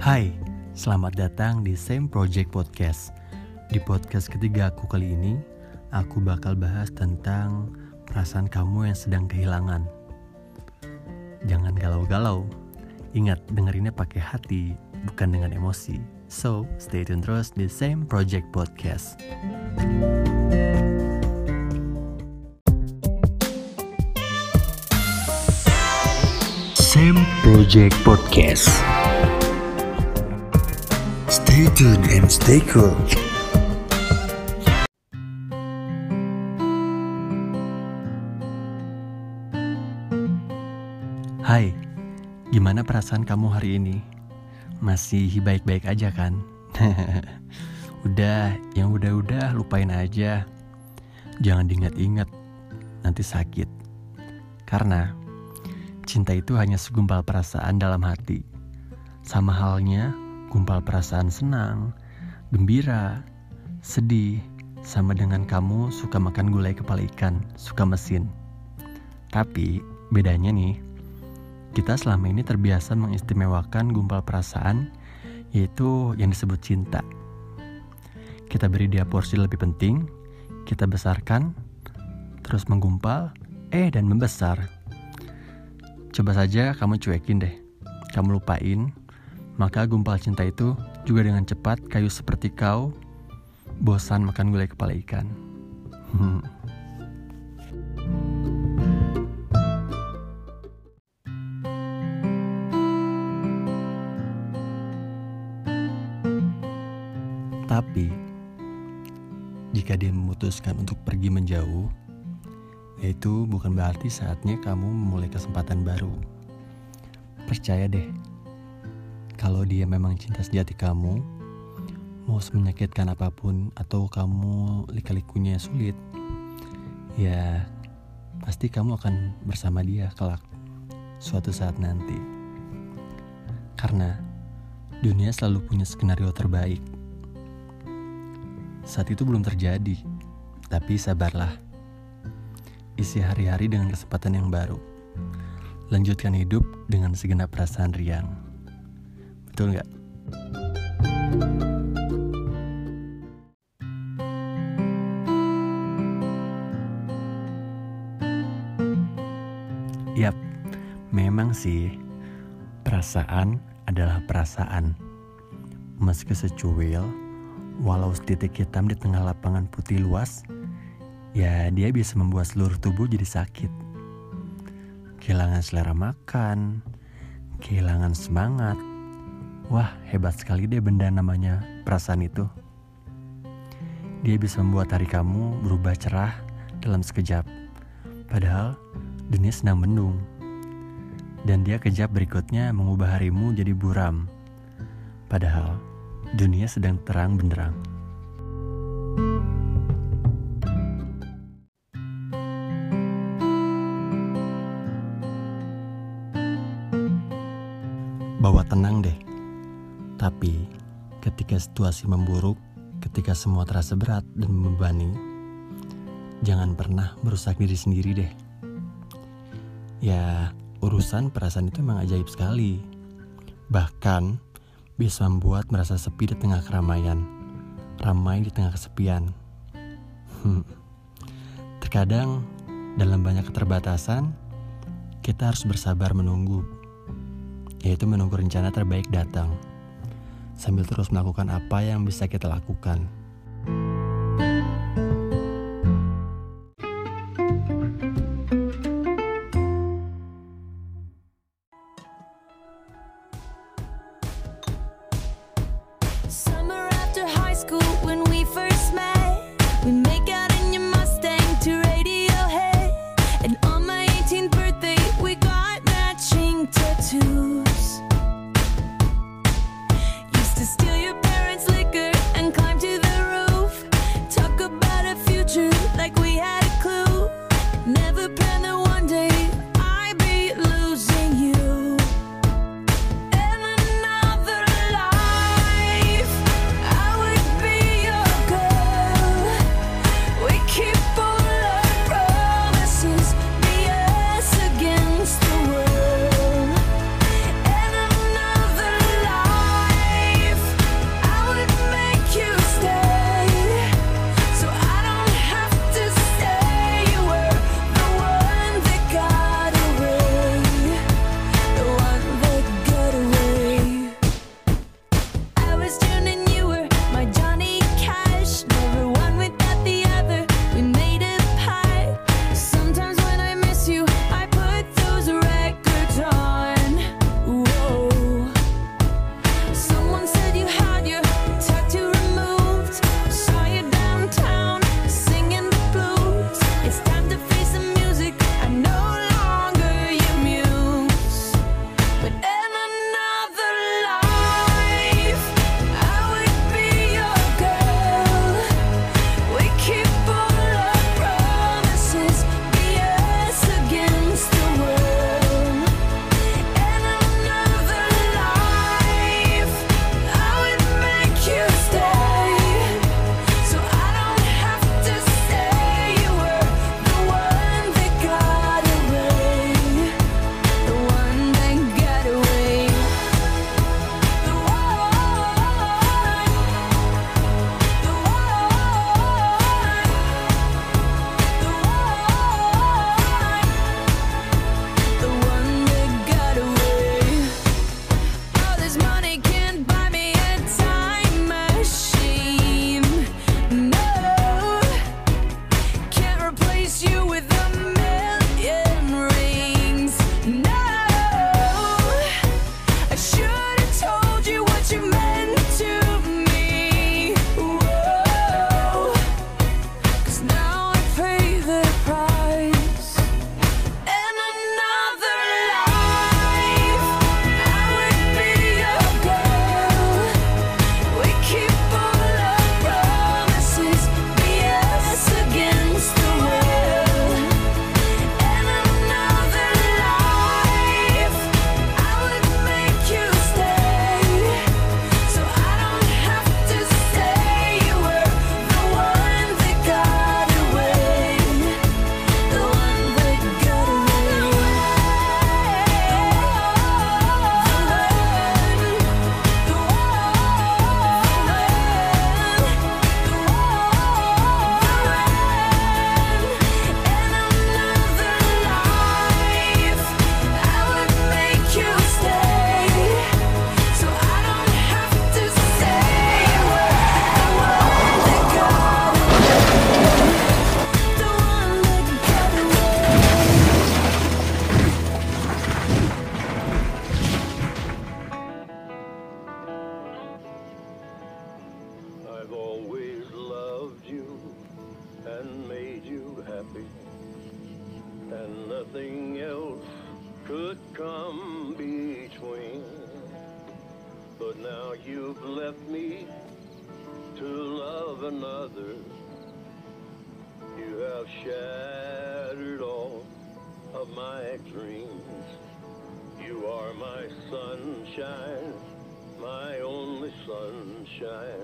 Hai, selamat datang di Same Project Podcast. Di podcast ketiga aku kali ini, aku bakal bahas tentang perasaan kamu yang sedang kehilangan. Jangan galau-galau. Ingat, dengerinnya pakai hati, bukan dengan emosi. So, stay tune terus di Same Project Podcast. Same Project Podcast. Stay tuned and stay cool. Hai, gimana perasaan kamu hari ini? Masih baik-baik aja kan? udah, yang udah-udah lupain aja. Jangan diingat-ingat, nanti sakit. Karena cinta itu hanya segumpal perasaan dalam hati. Sama halnya gumpal perasaan senang, gembira, sedih, sama dengan kamu suka makan gulai kepala ikan, suka mesin. Tapi bedanya nih, kita selama ini terbiasa mengistimewakan gumpal perasaan, yaitu yang disebut cinta. Kita beri dia porsi lebih penting, kita besarkan, terus menggumpal, eh dan membesar. Coba saja kamu cuekin deh, kamu lupain, maka gumpal cinta itu juga dengan cepat kayu seperti kau, bosan makan gulai kepala ikan. Tapi, jika dia memutuskan untuk pergi menjauh, itu bukan berarti saatnya kamu memulai kesempatan baru. Percaya deh, kalau dia memang cinta sejati kamu, mau menyakitkan apa pun atau kamu lika-likunya sulit, ya pasti kamu akan bersama dia kelak suatu saat nanti. Karena dunia selalu punya skenario terbaik saat itu belum terjadi, tapi sabarlah. Isi hari-hari dengan kesempatan yang baru. Lanjutkan hidup dengan segenap perasaan riang. Betul nggak? Yap, memang sih perasaan adalah perasaan. Meski secuil, Walau setitik hitam di tengah lapangan putih luas, ya dia bisa membuat seluruh tubuh jadi sakit. Kehilangan selera makan, kehilangan semangat. Wah, hebat sekali deh benda namanya perasaan itu. Dia bisa membuat hari kamu berubah cerah dalam sekejap. Padahal dunia sedang mendung. Dan dia kejap berikutnya mengubah harimu jadi buram. Padahal dunia sedang terang benderang. Bawa tenang deh. Tapi ketika situasi memburuk, ketika semua terasa berat dan membebani, jangan pernah merusak diri sendiri deh. Ya, urusan perasaan itu memang ajaib sekali. Bahkan bisa membuat merasa sepi di tengah keramaian, ramai di tengah kesepian. Hmm. Terkadang, dalam banyak keterbatasan, kita harus bersabar menunggu, yaitu menunggu rencana terbaik datang, sambil terus melakukan apa yang bisa kita lakukan. You've left me to love another. You have shattered all of my dreams. You are my sunshine, my only sunshine.